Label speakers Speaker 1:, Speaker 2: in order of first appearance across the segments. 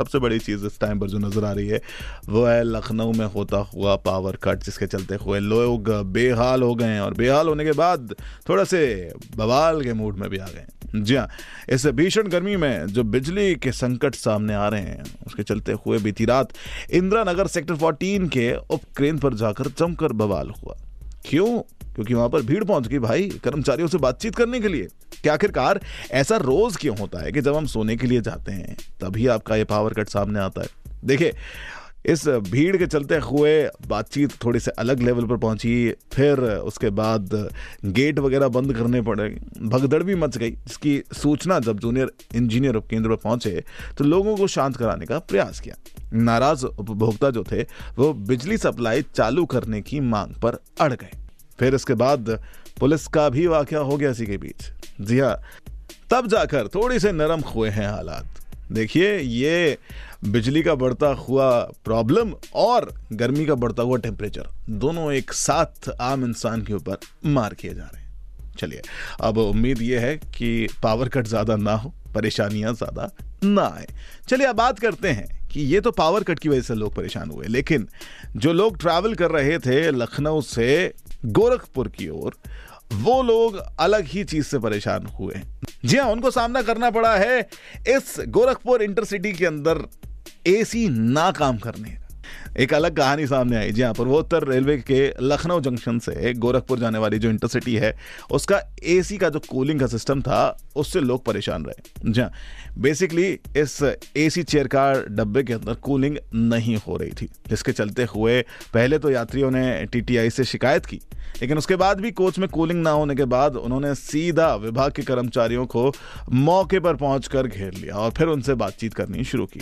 Speaker 1: सबसे बड़ी चीज़ इस टाइम पर जो नज़र आ रही है, वो है लखनऊ में होता हुआ पावर कट जिसके चलते हुए लोग बेहाल हो गए हैं और बेहाल होने के बाद थोड़ा से बवाल के मूड में भी आ गए जी हाँ इस भीषण गर्मी में जो बिजली के संकट सामने आ रहे हैं, उसके चलते हुए बीती रात इंदिरा नगर सेक्टर 14 के उपक्रेन पर जाकर जमकर बवाल हुआ। क्यों? क्योंकि वहाँ पर भीड़ पहुँच गई भाई कर्मचारियों से बातचीत करने के लिए। क्या आखिरकार ऐसा रोज क्यों होता है कि जब हम सोने के लिए जाते हैं, तभी आपका ये पावर कट सामने आता है। देखिए इस भीड़ के चलते हुए बातचीत थोड़ी से अलग लेवल पर पहुँची। फिर उसके बाद गेट वगैरह बंद करने पड़े। भगदड़ भी मच गई, जिसकी सूचना जब जूनियर इंजीनियर उपकेंद्र पर पहुँचे तो लोगों को शांत कराने का प्रयास किया। नाराज़ उपभोक्ता जो थे, वो बिजली सप्लाई चालू करने की मांग पर अड़ गए। फिर इसके बाद पुलिस का भी वाकया हो गया इसी के बीच। जी हाँ तब जाकर थोड़ी से नरम हुए हैं हालात। देखिए, ये बिजली का बढ़ता हुआ प्रॉब्लम और गर्मी का बढ़ता हुआ टेम्परेचर दोनों एक साथ आम इंसान के ऊपर मार किए जा रहे हैं। चलिए, अब उम्मीद ये है कि पावर कट ज़्यादा ना हो, परेशानियाँ ज़्यादा ना आए। चलिए, अब बात करते हैं कि ये तो पावर कट की वजह से लोग परेशान हुए, लेकिन जो लोग ट्रैवल कर रहे थे लखनऊ से गोरखपुर की ओर, वो लोग अलग ही चीज़ से परेशान हुए जी हाँ उनको सामना करना पड़ा है इस गोरखपुर इंटरसिटी के अंदर एसी ना काम करने। एक अलग कहानी सामने आई जहाँ पूर्वोत्तर रेलवे के लखनऊ जंक्शन से गोरखपुर जाने वाली जो इंटरसिटी है, उसका एसी का जो कूलिंग का सिस्टम था, उससे लोग परेशान रहे। जहाँ बेसिकली इस एसी चेयर का डब्बे के अंदर कूलिंग नहीं हो रही थी, जिसके चलते हुए पहले तो यात्रियों ने टीटीआई से शिकायत की, लेकिन उसके बाद भी कोच में कूलिंग ना होने के बाद उन्होंने सीधा विभाग के कर्मचारियों को मौके पर पहुंचकर घेर लिया और फिर उनसे बातचीत करनी शुरू की।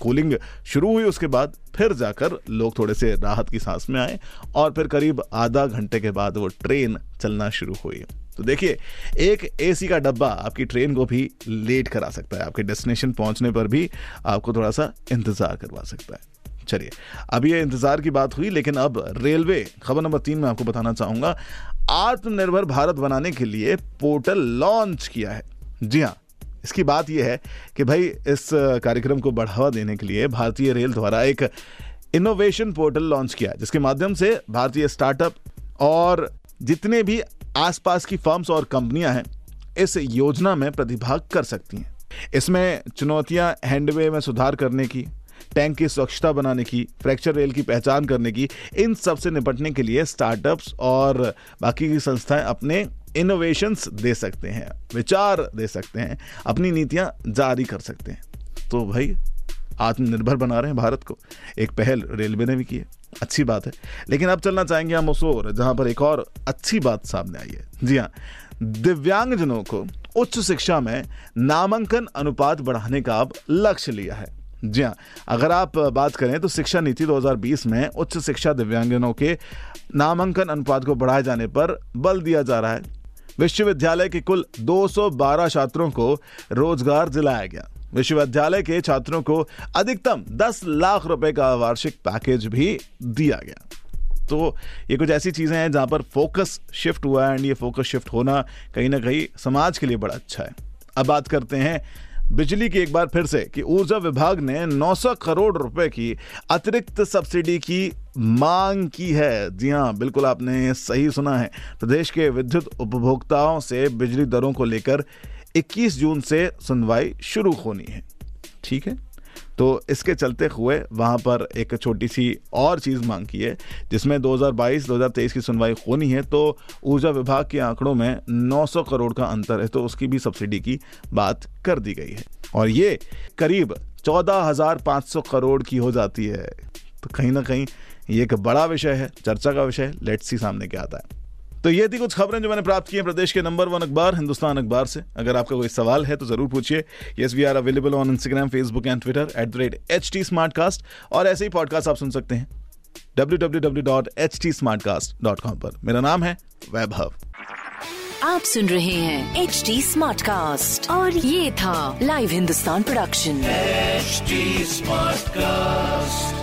Speaker 1: कूलिंग शुरू हुई, उसके बाद फिर जाकर लोग थोड़े से राहत की सांस में आए और फिर करीब आधा घंटे के बाद वो ट्रेन चलना शुरू हुई। तो देखिए, एक एसी का डब्बा आपकी ट्रेन को भी लेट करा सकता है, आपके डेस्टिनेशन पहुँचने पर भी आपको थोड़ा सा इंतज़ार करवा सकता है। चलिए अभी ये इंतज़ार की बात हुई, लेकिन अब रेलवे, खबर नंबर तीन में आपको बताना चाहूँगा, आत्मनिर्भर भारत बनाने के लिए पोर्टल लॉन्च किया है। जी हाँ इसकी बात यह है कि भाई इस कार्यक्रम को बढ़ावा देने के लिए भारतीय रेल द्वारा एक इनोवेशन पोर्टल लॉन्च किया जिसके माध्यम से भारतीय स्टार्टअप और जितने भी आसपास की फर्म्स और कंपनियाँ हैं, इस योजना में प्रतिभाग कर सकती हैं। इसमें चुनौतियाँ हैंडवे में सुधार करने की टैंक की स्वच्छता बनाने की फ्रैक्चर रेल की पहचान करने की, इन सबसे निपटने के लिए स्टार्टअप्स और बाकी की संस्थाएँ अपने इनोवेशंस दे सकते हैं, विचार दे सकते हैं, अपनी नीतियाँ जारी कर सकते हैं। तो भाई, आत्मनिर्भर बना रहे हैं भारत को। एक पहल रेलवे ने भी की है। अच्छी बात है। लेकिन अब चलना चाहेंगे हम उस ओर, जहाँ पर एक और अच्छी बात सामने आई है। जी हाँ दिव्यांगजनों को उच्च शिक्षा में नामांकन अनुपात बढ़ाने का अब लक्ष्य लिया है। जी हाँ अगर आप बात करें तो शिक्षा नीति 2020 में उच्च शिक्षा दिव्यांगजनों के नामांकन अनुपात को बढ़ाए जाने पर बल दिया जा रहा है। विश्वविद्यालय के कुल 212 छात्रों को रोज़गार दिलाया गया। विश्वविद्यालय के छात्रों को अधिकतम 10 लाख रुपए का वार्षिक पैकेज भी दिया गया। तो ये कुछ ऐसी चीज़ें हैं जहाँ पर फोकस शिफ्ट हुआ है, एंड ये फोकस शिफ्ट होना कहीं ना कहीं समाज के लिए बड़ा अच्छा है। अब बात करते हैं बिजली की एक बार फिर से कि ऊर्जा विभाग ने 900 करोड़ रुपए की अतिरिक्त सब्सिडी की मांग की है। जी हाँ बिल्कुल आपने सही सुना है। प्रदेश के विद्युत उपभोक्ताओं से बिजली दरों को लेकर 21 जून से सुनवाई शुरू होनी है। ठीक है? तो इसके चलते हुए वहाँ पर एक छोटी सी और चीज़ मांग की है जिसमें 2022-2023 की सुनवाई होनी है तो ऊर्जा विभाग के आंकड़ों में 900 करोड़ का अंतर है तो उसकी भी सब्सिडी की बात कर दी गई है। और ये करीब 14,500 करोड़ की हो जाती है। तो कहीं ना कहीं ये एक बड़ा विषय है चर्चा का विषय लेट्स सी सामने क्या आता है। तो ये थी कुछ खबरें जो मैंने प्राप्त की हैं प्रदेश के नंबर वन अखबार हिंदुस्तान अखबार से। अगर आपका कोई सवाल है तो ज़रूर पूछिए। Yes we are available on Instagram Facebook and Twitter at the rate H T Smartcast और ऐसे ही पॉडकास्ट आप सुन सकते हैं। W W W dot H T Smartcast dot com पर। मेरा नाम है वैभव।
Speaker 2: आप सुन रहे हैं एच टी स्मार्ट कास्ट और ये था live Hindustan production
Speaker 3: HD Smartcast.